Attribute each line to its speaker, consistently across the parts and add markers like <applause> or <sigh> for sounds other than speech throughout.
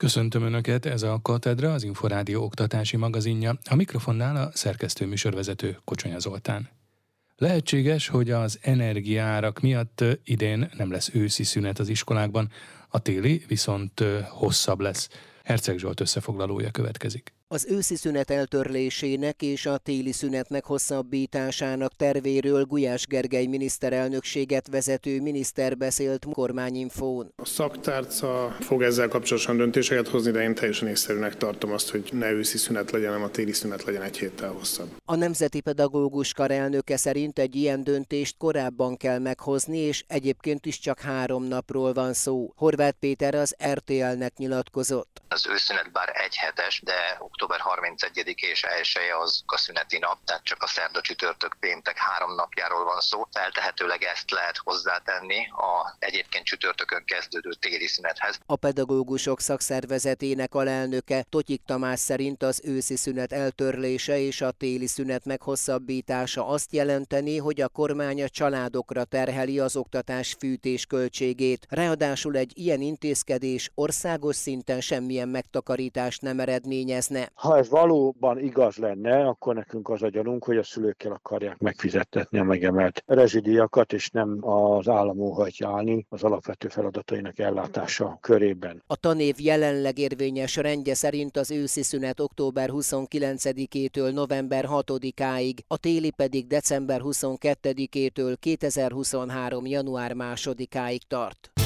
Speaker 1: Köszöntöm Önöket, ez a Katedra, az Inforádió oktatási magazinja. A mikrofonnál a szerkesztő műsorvezető Kocsonya Zoltán. Lehetséges, hogy az energiárak miatt idén nem lesz őszi szünet az iskolákban, a téli viszont hosszabb lesz. Herceg Zsolt összefoglalója következik.
Speaker 2: Az őszi szünet eltörlésének és a téli szünetnek hosszabbításának tervéről Gulyás Gergely miniszterelnökséget vezető miniszter beszélt kormányinfón.
Speaker 3: A szaktárca fog ezzel kapcsolatosan döntéseket hozni, de én teljesen észszerűnek tartom azt, hogy ne őszi szünet legyen, hanem a téli szünet legyen egy héttel hosszabb.
Speaker 2: A Nemzeti Pedagógus Kar elnöke szerint egy ilyen döntést korábban kell meghozni, és egyébként is csak három napról van szó. Horváth Péter az RTL-nek nyilatkozott.
Speaker 4: Az őszünet bár egy hetes, de október 31 és 1 az a szüneti nap, tehát csak a szerda csütörtök péntek három napjáról van szó. Feltehetőleg ezt lehet hozzátenni a egyébként csütörtökön kezdődő téli szünethez.
Speaker 2: A pedagógusok szakszervezetének alelnöke Totyik Tamás szerint az őszi szünet eltörlése és a téli szünet meghosszabbítása azt jelenteni, hogy a kormány a családokra terheli az oktatás fűtés költségét. Ráadásul egy ilyen intézkedés országos szinten semmilyen megtakarítást nem eredményezne.
Speaker 5: Ha ez valóban igaz lenne, akkor nekünk az a gyanunk, hogy a szülőkkel akarják megfizettetni a megemelt rezsidíjakat, és nem az állam óhajtja állni az alapvető feladatainak ellátása körében.
Speaker 2: A tanév jelenleg érvényes rendje szerint az őszi szünet október 29-től november 6-áig, a téli pedig december 22-től 2023. január 2-áig tart.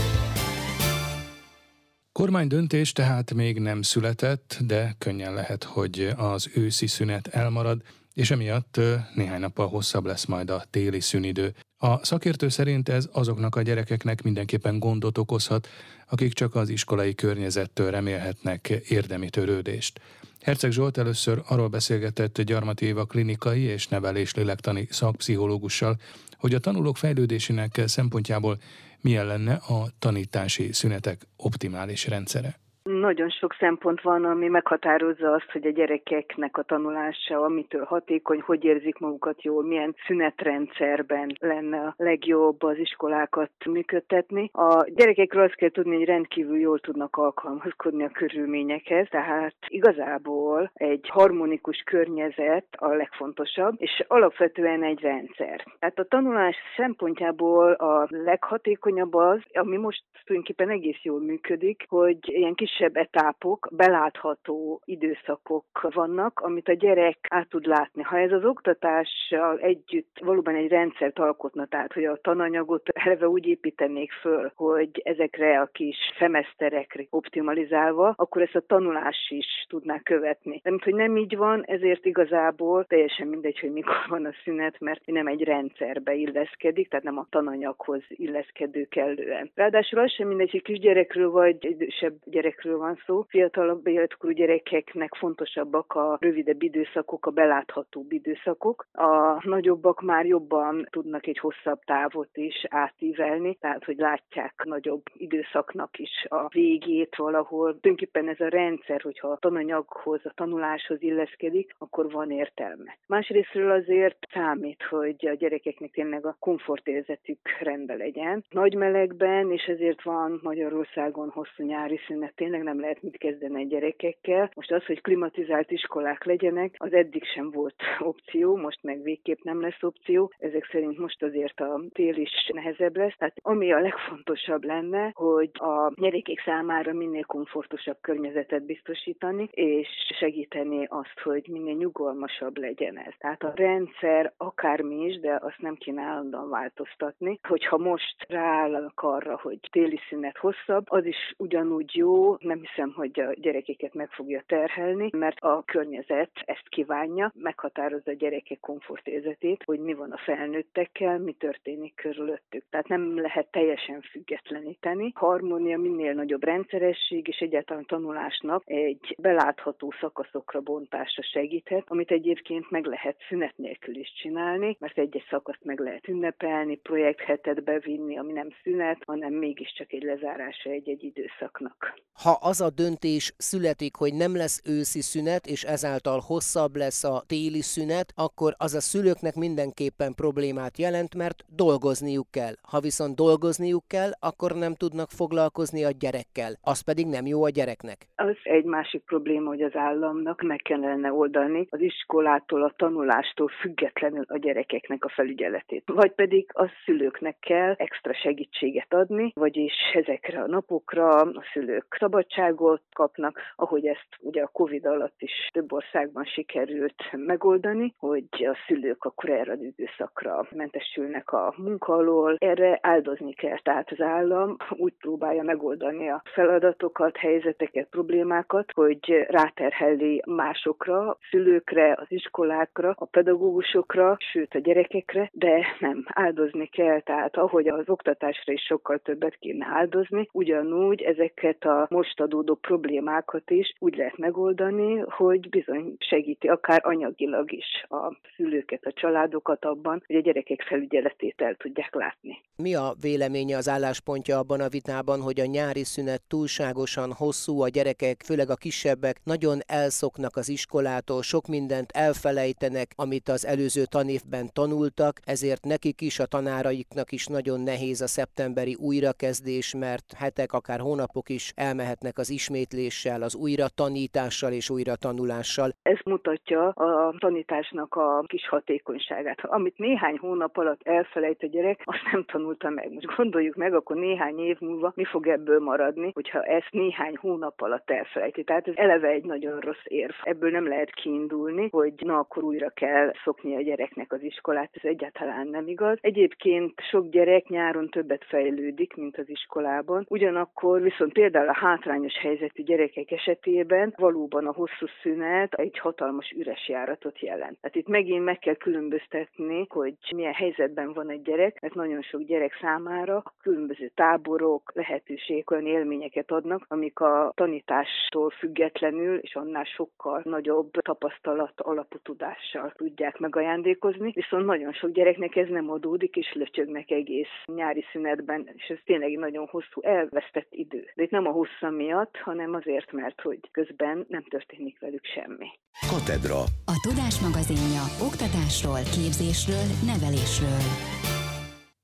Speaker 1: Kormány döntés tehát még nem született, de könnyen lehet, hogy az őszi szünet elmarad, és emiatt néhány nappal hosszabb lesz majd a téli szünidő. A szakértő szerint ez azoknak a gyerekeknek mindenképpen gondot okozhat, akik csak az iskolai környezettől remélhetnek érdemi törődést. Herceg Zsolt először arról beszélgetett Gyarmati Éva klinikai és nevelés lélektani szakpszichológussal, hogy a tanulók fejlődésének szempontjából milyen lenne a tanítási szünetek optimális rendszere.
Speaker 6: Nagyon sok szempont van, ami meghatározza azt, hogy a gyerekeknek a tanulása, amitől hatékony, hogy érzik magukat jól, milyen szünetrendszerben lenne a legjobb az iskolákat működtetni. A gyerekekről azt kell tudni, hogy rendkívül jól tudnak alkalmazkodni a körülményekhez, tehát igazából egy harmonikus környezet a legfontosabb, és alapvetően egy rendszer. Tehát a tanulás szempontjából a leghatékonyabb az, ami most tulajdonképpen egész jól működik, hogy ilyen kis kisebb etapok, belátható időszakok vannak, amit a gyerek át tud látni. Ha ez az oktatással együtt valóban egy rendszert alkotna, tehát hogy a tananyagot eleve úgy építenék föl, hogy ezekre a kis szemeszterekre optimalizálva, akkor ezt a tanulás is tudná követni. De hogy nem így van, ezért igazából teljesen mindegy, hogy mikor van a szünet, mert nem egy rendszerbe illeszkedik, tehát nem a tananyaghoz illeszkedő kellően. Ráadásul az sem mindegy, hogy kisgyerekről vagy idősebb gyerekről gyerekekről van szó. Fiatalabb életkorú gyerekeknek fontosabbak a rövidebb időszakok, a beláthatóbb időszakok. A nagyobbak már jobban tudnak egy hosszabb távot is átívelni, tehát hogy látják nagyobb időszaknak is a végét valahol. Tulajdonképpen ez a rendszer, hogyha a tananyaghoz, a tanuláshoz illeszkedik, akkor van értelme. Másrésztről azért számít, hogy a gyerekeknek tényleg a komfortérzetük rendben legyen. Nagy melegben, és ezért van Magyarországon hosszú nyári szünet, tényleg nem lehet mit kezdeni a gyerekekkel. Most az, hogy klimatizált iskolák legyenek, az eddig sem volt <laughs> opció, most meg végképp nem lesz opció. Ezek szerint most azért a tél is nehezebb lesz. Tehát ami a legfontosabb lenne, hogy a gyerekek számára minél komfortosabb környezetet biztosítani, és segíteni azt, hogy minél nyugalmasabb legyen ez. Tehát a rendszer akármi is, de azt nem kéne állandóan változtatni. Hogyha most ráállnak arra, hogy téli szünet hosszabb, az is ugyanúgy jó, nem hiszem, hogy a gyerekeket meg fogja terhelni, mert a környezet ezt kívánja, meghatározza a gyerekek komfortérzetét, hogy mi van a felnőttekkel, mi történik körülöttük. Tehát nem lehet teljesen függetleníteni. Harmónia minél nagyobb rendszeresség, és egyáltalán tanulásnak egy belátható szakaszokra bontása segíthet, amit egyébként meg lehet szünet nélkül is csinálni, mert egy-egy szakaszt meg lehet ünnepelni, projekthetet bevinni, ami nem szünet, hanem mégiscsak egy lezárása egy-egy időszaknak.
Speaker 2: Ha az a döntés születik, hogy nem lesz őszi szünet, és ezáltal hosszabb lesz a téli szünet, akkor az a szülőknek mindenképpen problémát jelent, mert dolgozniuk kell. Ha viszont dolgozniuk kell, akkor nem tudnak foglalkozni a gyerekkel. Az pedig nem jó a gyereknek.
Speaker 6: Az egy másik probléma, hogy az államnak meg kellene oldani az iskolától, a tanulástól függetlenül a gyerekeknek a felügyeletét. Vagy pedig a szülőknek kell extra segítséget adni, vagyis ezekre a napokra a szülők szabadságot kapnak, ahogy ezt ugye a Covid alatt is több országban sikerült megoldani, hogy a szülők akkor erre az időszakra mentesülnek a munka alól. Erre áldozni kell, tehát az állam úgy próbálja megoldani a feladatokat, helyzeteket, problémákat, hogy ráterheli másokra, szülőkre, az iskolákra, a pedagógusokra, sőt a gyerekekre, de nem áldozni kell, tehát ahogy az oktatásra is sokkal többet kéne áldozni, ugyanúgy ezeket a most adódó problémákat is úgy lehet megoldani, hogy bizony segíti akár anyagilag is a szülőket, a családokat abban, hogy a gyerekek felügyeletét el tudják látni.
Speaker 2: Mi a véleménye az álláspontja abban a vitában, hogy a nyári szünet túlságosan hosszú, a gyerekek, főleg a kisebbek nagyon elszoknak az iskolától, sok mindent elfelejtenek, amit az előző tanévben tanultak, ezért nekik is, a tanáraiknak is nagyon nehéz a szeptemberi újrakezdés, mert hetek, akár hónapok is elmehetnek az ismétléssel, az újra tanítással és újra tanulással.
Speaker 6: Ez mutatja a tanításnak a kis hatékonyságát. Amit néhány hónap alatt elfelejt a gyerek, azt nem tanulta meg. Most gondoljuk meg, akkor néhány év múlva mi fog ebből maradni, hogyha ezt néhány hónap alatt elfelejti. Tehát ez eleve egy nagyon rossz érv. Ebből nem lehet kiindulni, hogy na akkor újra kell szokni a gyereknek az iskolát. Ez egyáltalán nem igaz. Egyébként sok gyerek nyáron többet fejlődik, mint az iskolában. Ugyanakkor viszont például a hátrányos helyzetű gyerekek esetében valóban a hosszú szünet egy hatalmas üres járatot jelent. Tehát itt megint meg kell különböztetni, hogy milyen helyzetben van egy gyerek, mert nagyon sok gyerek számára különböző táborok, lehetőségek olyan élményeket adnak, amik a tanítástól függetlenül és annál sokkal nagyobb tapasztalat alapú tudással tudják megajándékozni, viszont nagyon sok gyereknek ez nem adódik, és löcsögnek egész nyári szünetben, és ez tényleg nagyon hosszú elvesztett idő. De itt nem a miatt, hanem azért, mert hogy közben nem történik velük semmi.
Speaker 7: Katedra.
Speaker 8: A Tudás magazinja oktatásról, képzésről, nevelésről.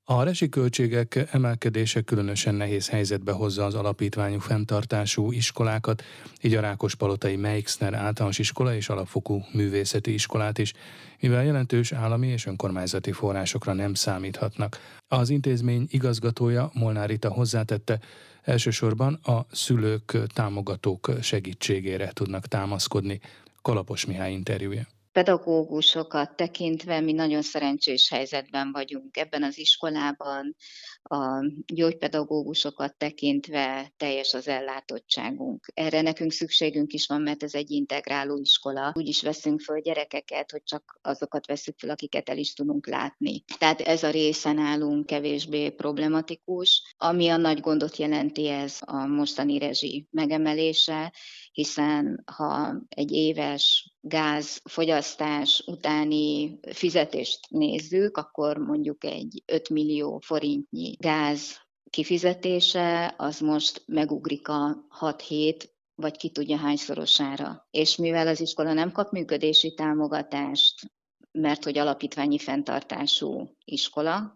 Speaker 1: A rezsiköltségek emelkedése különösen nehéz helyzetbe hozza az alapítványú fenntartású iskolákat, így a Rákospalotai Meixner általános iskola és alapfokú művészeti iskolát is, mivel jelentős állami és önkormányzati forrásokra nem számíthatnak. Az intézmény igazgatója Molnár Rita hozzátette, elsősorban a szülők támogatók segítségére tudnak támaszkodni. Kalapos Mihály interjúja
Speaker 9: pedagógusokat tekintve mi nagyon szerencsés helyzetben vagyunk ebben az iskolában, a gyógypedagógusokat tekintve teljes az ellátottságunk. Erre nekünk szükségünk is van, mert ez egy integráló iskola. Úgy is veszünk föl gyerekeket, hogy csak azokat veszük föl, akiket el is tudunk látni. Tehát ez a része nálunk kevésbé problematikus. Ami a nagy gondot jelenti ez a mostani rezsi megemelése, hiszen ha egy éves gázfogyasztás utáni fizetést nézzük, akkor mondjuk egy 5 millió forintnyi gáz kifizetése, az most megugrik a 6-7 vagy ki tudja hányszorosára. És mivel az iskola nem kap működési támogatást, mert hogy alapítványi fenntartású iskola,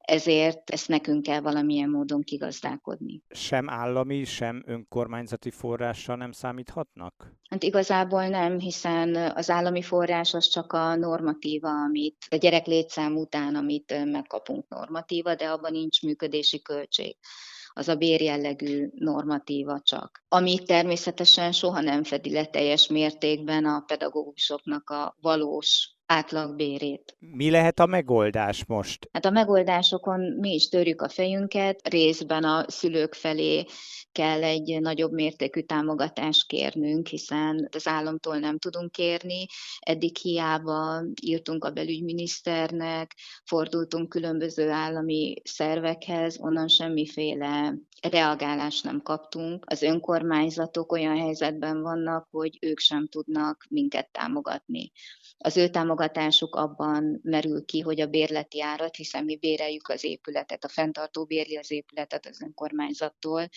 Speaker 9: ezért ezt nekünk kell valamilyen módon kigazdálkodni.
Speaker 10: Sem állami, sem önkormányzati forrással nem számíthatnak?
Speaker 9: Hát igazából nem, hiszen az állami forrás az csak a normatíva, amit a gyerek létszám után, amit megkapunk normatíva, de abban nincs működési költség az a bérjellegű normatíva csak. Ami természetesen soha nem fedi le teljes mértékben a pedagógusoknak a valós átlagbérét.
Speaker 10: Mi lehet a megoldás most?
Speaker 9: Hát a megoldásokon mi is törjük a fejünket, részben a szülők felé kell egy nagyobb mértékű támogatást kérnünk, hiszen az államtól nem tudunk kérni. Eddig hiába írtunk a belügyminiszternek, fordultunk különböző állami szervekhez, onnan semmiféle reagálást nem kaptunk. Az önkormányzatok olyan helyzetben vannak, hogy ők sem tudnak minket támogatni. Az ő támogatásuk abban merül ki, hogy a bérleti árat, hiszen mi béreljük az épületet, a fenntartó bérli az épületet az önkormányzattól,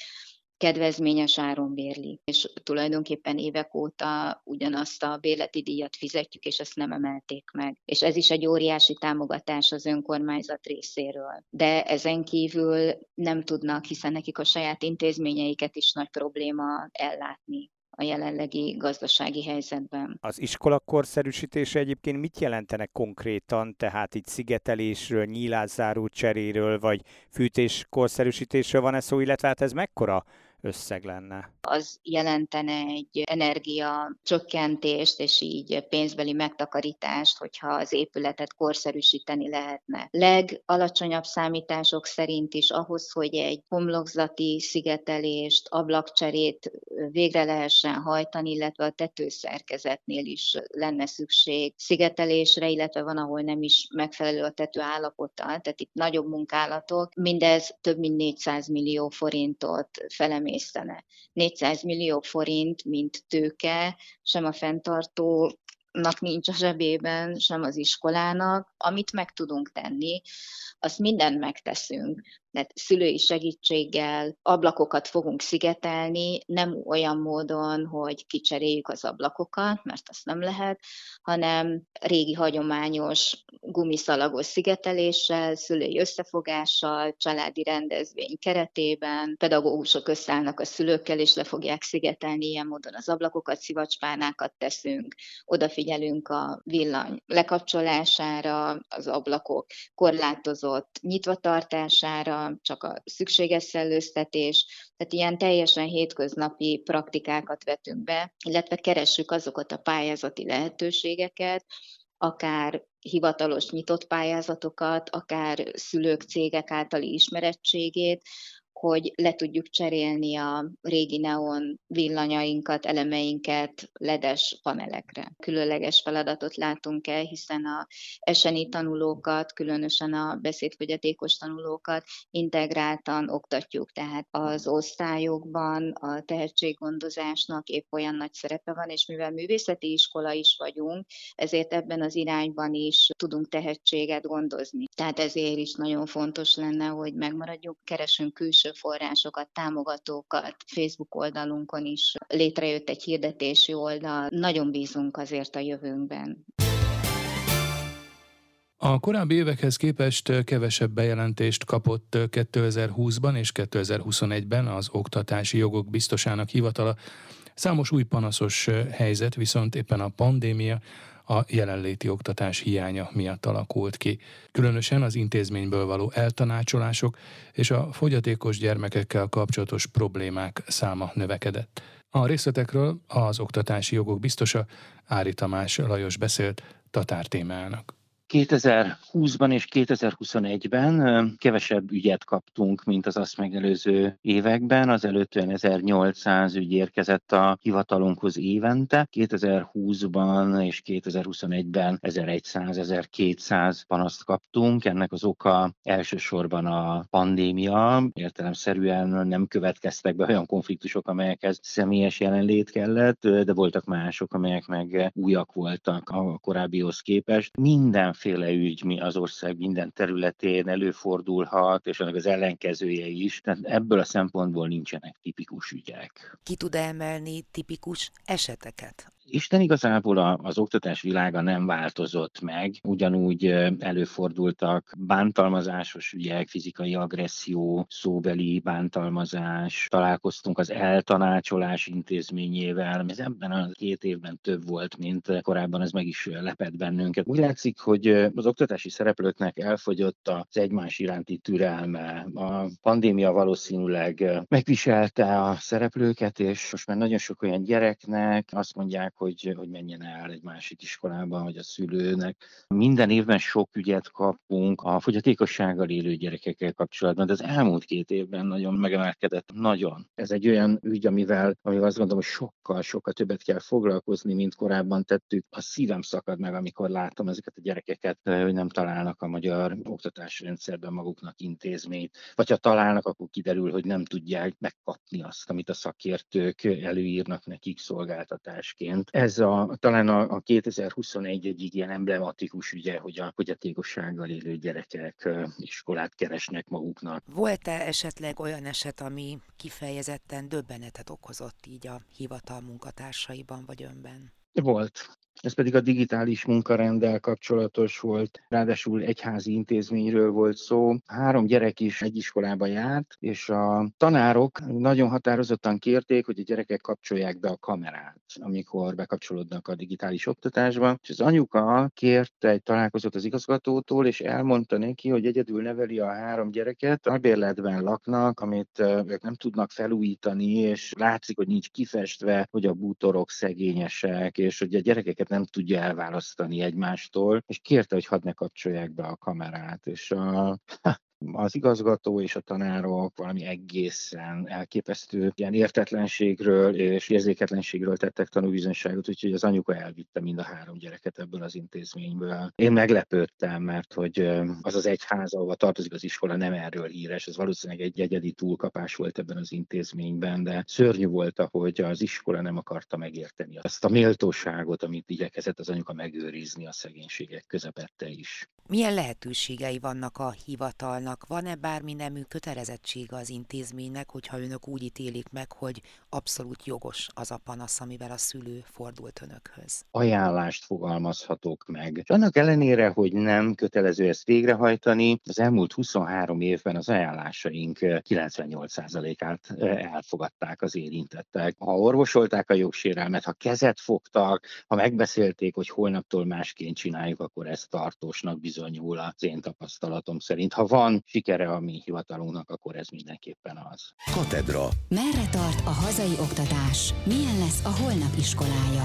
Speaker 9: kedvezményes áron bérli. És tulajdonképpen évek óta ugyanazt a bérleti díjat fizetjük, és ezt nem emelték meg. És ez is egy óriási támogatás az önkormányzat részéről. De ezen kívül nem tudnak, hiszen nekik a saját intézményeiket is nagy probléma ellátni a jelenlegi gazdasági helyzetben.
Speaker 10: Az iskola korszerűsítése egyébként mit jelentenek konkrétan, tehát itt szigetelésről, nyílászáró cseréről, vagy fűtés korszerűsítésről van-e szó, illetve hát ez mekkora összeg lenne.
Speaker 9: Az jelentene egy energia csökkentést, és így pénzbeli megtakarítást, hogyha az épületet korszerűsíteni lehetne. Legalacsonyabb számítások szerint is ahhoz, hogy egy homlokzati szigetelést, ablakcserét végre lehessen hajtani, illetve a tetőszerkezetnél is lenne szükség szigetelésre, illetve van, ahol nem is megfelelő a tető állapota, tehát itt nagyobb munkálatok. Mindez több mint 400 millió forintot felem emésztene. 400 millió forint, mint tőke, sem a fenntartónak nincs a zsebében, sem az iskolának. Amit meg tudunk tenni, azt mindent megteszünk tehát szülői segítséggel ablakokat fogunk szigetelni, nem olyan módon, hogy kicseréljük az ablakokat, mert azt nem lehet, hanem régi hagyományos gumiszalagos szigeteléssel, szülői összefogással, családi rendezvény keretében, pedagógusok összeállnak a szülőkkel, és le fogják szigetelni ilyen módon az ablakokat, szivacspánákat teszünk, odafigyelünk a villany lekapcsolására, az ablakok korlátozott nyitvatartására, csak a szükséges szellőztetés, tehát ilyen teljesen hétköznapi praktikákat vetünk be, illetve keressük azokat a pályázati lehetőségeket, akár hivatalos nyitott pályázatokat, akár szülők, cégek általi ismerettségét, hogy le tudjuk cserélni a régi neon villanyainkat, elemeinket ledes panelekre. Különleges feladatot látunk el, hiszen a eseni tanulókat, különösen a beszédfogyatékos tanulókat integráltan oktatjuk, tehát az osztályokban a tehetséggondozásnak épp olyan nagy szerepe van, és mivel művészeti iskola is vagyunk, ezért ebben az irányban is tudunk tehetséget gondozni. Tehát ezért is nagyon fontos lenne, hogy megmaradjuk, keresünk külső külső forrásokat, támogatókat. Facebook oldalunkon is létrejött egy hirdetési oldal. Nagyon bízunk azért a jövőnkben.
Speaker 1: A korábbi évekhez képest kevesebb bejelentést kapott 2020-ban és 2021-ben az Oktatási Jogok Biztosának hivatala. Számos új panaszos helyzet viszont éppen a pandémia, a jelenléti oktatás hiánya miatt alakult ki. Különösen az intézményből való eltanácsolások és a fogyatékos gyermekekkel kapcsolatos problémák száma növekedett. A részletekről az oktatási jogok biztosa Ári Tamás Lajos beszélt Tatár témának.
Speaker 7: 2020-ban és 2021-ben kevesebb ügyet kaptunk, mint az azt megelőző években. Az előttően 1800 ügy érkezett a hivatalunkhoz évente. 2020-ban és 2021-ben 1100-1200 panaszt kaptunk. Ennek az oka elsősorban a pandémia. Értelemszerűen nem következtek be olyan konfliktusok, amelyekhez személyes jelenlét kellett, de voltak mások, amelyek meg újak voltak a korábbihoz képest. Minden mindenféle ügy mi az ország minden területén előfordulhat, és annak az ellenkezője is. Tehát ebből a szempontból nincsenek tipikus ügyek.
Speaker 11: Ki tud emelni tipikus eseteket?
Speaker 7: Isten igazából az oktatás világa nem változott meg, ugyanúgy előfordultak bántalmazásos ügyek, fizikai agresszió, szóbeli bántalmazás, találkoztunk az eltanácsolás intézményével, ez ebben a két évben több volt, mint korábban, ez meg is lepett bennünket. Úgy látszik, hogy az oktatási szereplőknek elfogyott az egymás iránti türelme. A pandémia valószínűleg megviselte a szereplőket, és most már nagyon sok olyan gyereknek azt mondják, hogy, hogy menjen el egy másik iskolába, vagy a szülőnek. Minden évben sok ügyet kapunk a fogyatékossággal élő gyerekekkel kapcsolatban, de az elmúlt két évben nagyon megemelkedett, nagyon. Ez egy olyan ügy, amivel, amivel azt gondolom, hogy sokkal, sokkal többet kell foglalkozni, mint korábban tettük. A szívem szakad meg, amikor látom ezeket a gyerekeket, hogy nem találnak a magyar oktatási maguknak intézményt, vagy ha találnak, akkor kiderül, hogy nem tudják megkapni azt, amit a szakértők előírnak nekik szolgáltatásként Ez a, talán a, a 2021 egyik ilyen emblematikus ügye, hogy a fogyatékossággal élő gyerekek iskolát keresnek maguknak.
Speaker 11: Volt-e esetleg olyan eset, ami kifejezetten döbbenetet okozott így a hivatal munkatársaiban vagy önben?
Speaker 7: Volt. Ez pedig a digitális munkarenddel kapcsolatos volt, ráadásul egyházi intézményről volt szó. Három gyerek is egy iskolába járt, és a tanárok nagyon határozottan kérték, hogy a gyerekek kapcsolják be a kamerát, amikor bekapcsolódnak a digitális oktatásba. És az anyuka kérte egy találkozót az igazgatótól, és elmondta neki, hogy egyedül neveli a három gyereket, albérletben laknak, amit ők nem tudnak felújítani, és látszik, hogy nincs kifestve, hogy a bútorok szegényesek, és hogy a gyerekeket nem tudja elválasztani egymástól, és kérte, hogy hadd ne kapcsolják be a kamerát, és a, <laughs> az igazgató és a tanárok valami egészen elképesztő ilyen értetlenségről és érzéketlenségről tettek tanúbizonyságot, úgyhogy az anyuka elvitte mind a három gyereket ebből az intézményből. Én meglepődtem, mert hogy az az egyház, ahova tartozik az iskola, nem erről híres, ez valószínűleg egy egyedi túlkapás volt ebben az intézményben, de szörnyű volt, hogy az iskola nem akarta megérteni azt a méltóságot, amit igyekezett az anyuka megőrizni a szegénységek közepette is.
Speaker 11: Milyen lehetőségei vannak a hivatalnak? Van-e bármi nemű kötelezettsége az intézménynek, hogyha önök úgy ítélik meg, hogy abszolút jogos az a panasz, amivel a szülő fordult önökhöz?
Speaker 7: Ajánlást fogalmazhatok meg. Annak ellenére, hogy nem kötelező ezt végrehajtani, az elmúlt 23 évben az ajánlásaink 98%-át elfogadták az érintettek. Ha orvosolták a jogsérelmet, ha kezet fogtak, ha megbeszélték, hogy holnaptól másként csináljuk, akkor ezt tartósnak bizony bizonyul az én tapasztalatom szerint. Ha van sikere a mi hivatalunknak, akkor ez mindenképpen az.
Speaker 8: Katedra. Merre tart a hazai oktatás? Milyen lesz a holnap iskolája?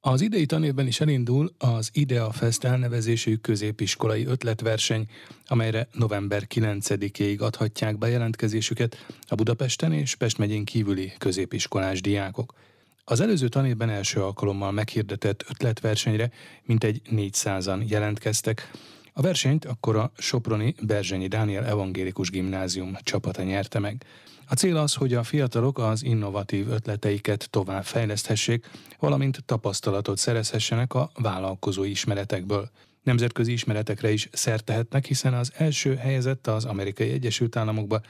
Speaker 1: Az idei tanévben is elindul az IDEA Fest elnevezésű középiskolai ötletverseny, amelyre november 9-ig adhatják be jelentkezésüket a Budapesten és Pest megyén kívüli középiskolás diákok. Az előző tanévben első alkalommal meghirdetett ötletversenyre mintegy 400-an jelentkeztek. A versenyt akkor a Soproni Berzsenyi Dániel Evangélikus Gimnázium csapata nyerte meg. A cél az, hogy a fiatalok az innovatív ötleteiket tovább fejleszthessék, valamint tapasztalatot szerezhessenek a vállalkozói ismeretekből. Nemzetközi ismeretekre is szert tehetnek, hiszen az első helyezett az Amerikai Egyesült Államokba,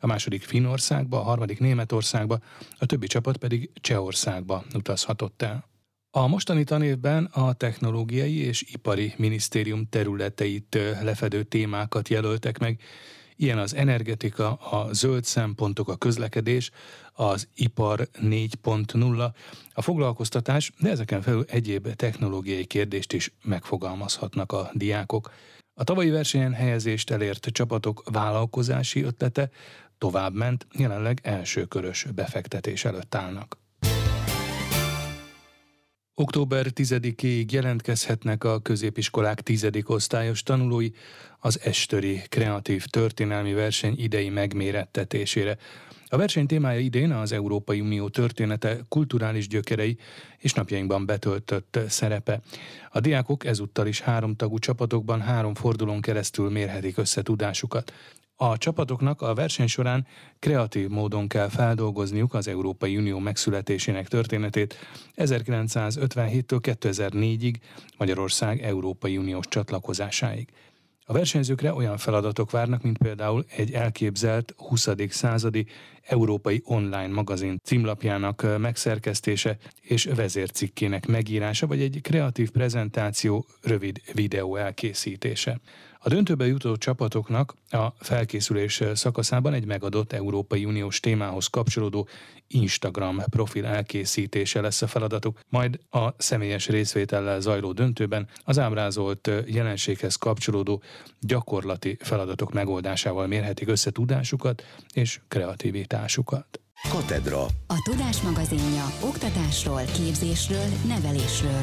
Speaker 1: a második Finnországba, a harmadik Németországba, a többi csapat pedig Csehországba utazhatott el. A mostani tanévben a technológiai és ipari minisztérium területeit lefedő témákat jelöltek meg, Ilyen az energetika, a zöld szempontok, a közlekedés, az ipar 4.0, a foglalkoztatás, de ezeken felül egyéb technológiai kérdést is megfogalmazhatnak a diákok. A tavalyi versenyen helyezést elért csapatok vállalkozási ötlete továbbment, jelenleg elsőkörös befektetés előtt állnak. Október 10-ig jelentkezhetnek a középiskolák tizedik osztályos tanulói az Estöri Kreatív Történelmi Verseny idei megmérettetésére. A verseny témája idén az Európai Unió története, kulturális gyökerei és napjainkban betöltött szerepe. A diákok ezúttal is három tagú csapatokban három fordulón keresztül mérhetik össze tudásukat. A csapatoknak a verseny során kreatív módon kell feldolgozniuk az Európai Unió megszületésének történetét 1957-től 2004-ig Magyarország Európai Uniós csatlakozásáig. A versenyzőkre olyan feladatok várnak, mint például egy elképzelt 20. századi európai online magazin címlapjának megszerkesztése és vezércikkének megírása, vagy egy kreatív prezentáció rövid videó elkészítése. A döntőbe jutó csapatoknak a felkészülés szakaszában egy megadott Európai Uniós témához kapcsolódó Instagram profil elkészítése lesz a feladatuk, majd a személyes részvétellel zajló döntőben az ábrázolt jelenséghez kapcsolódó gyakorlati feladatok megoldásával mérhetik össze tudásukat és kreativitásukat.
Speaker 8: Katedra. A Tudás magazinja oktatásról, képzésről, nevelésről.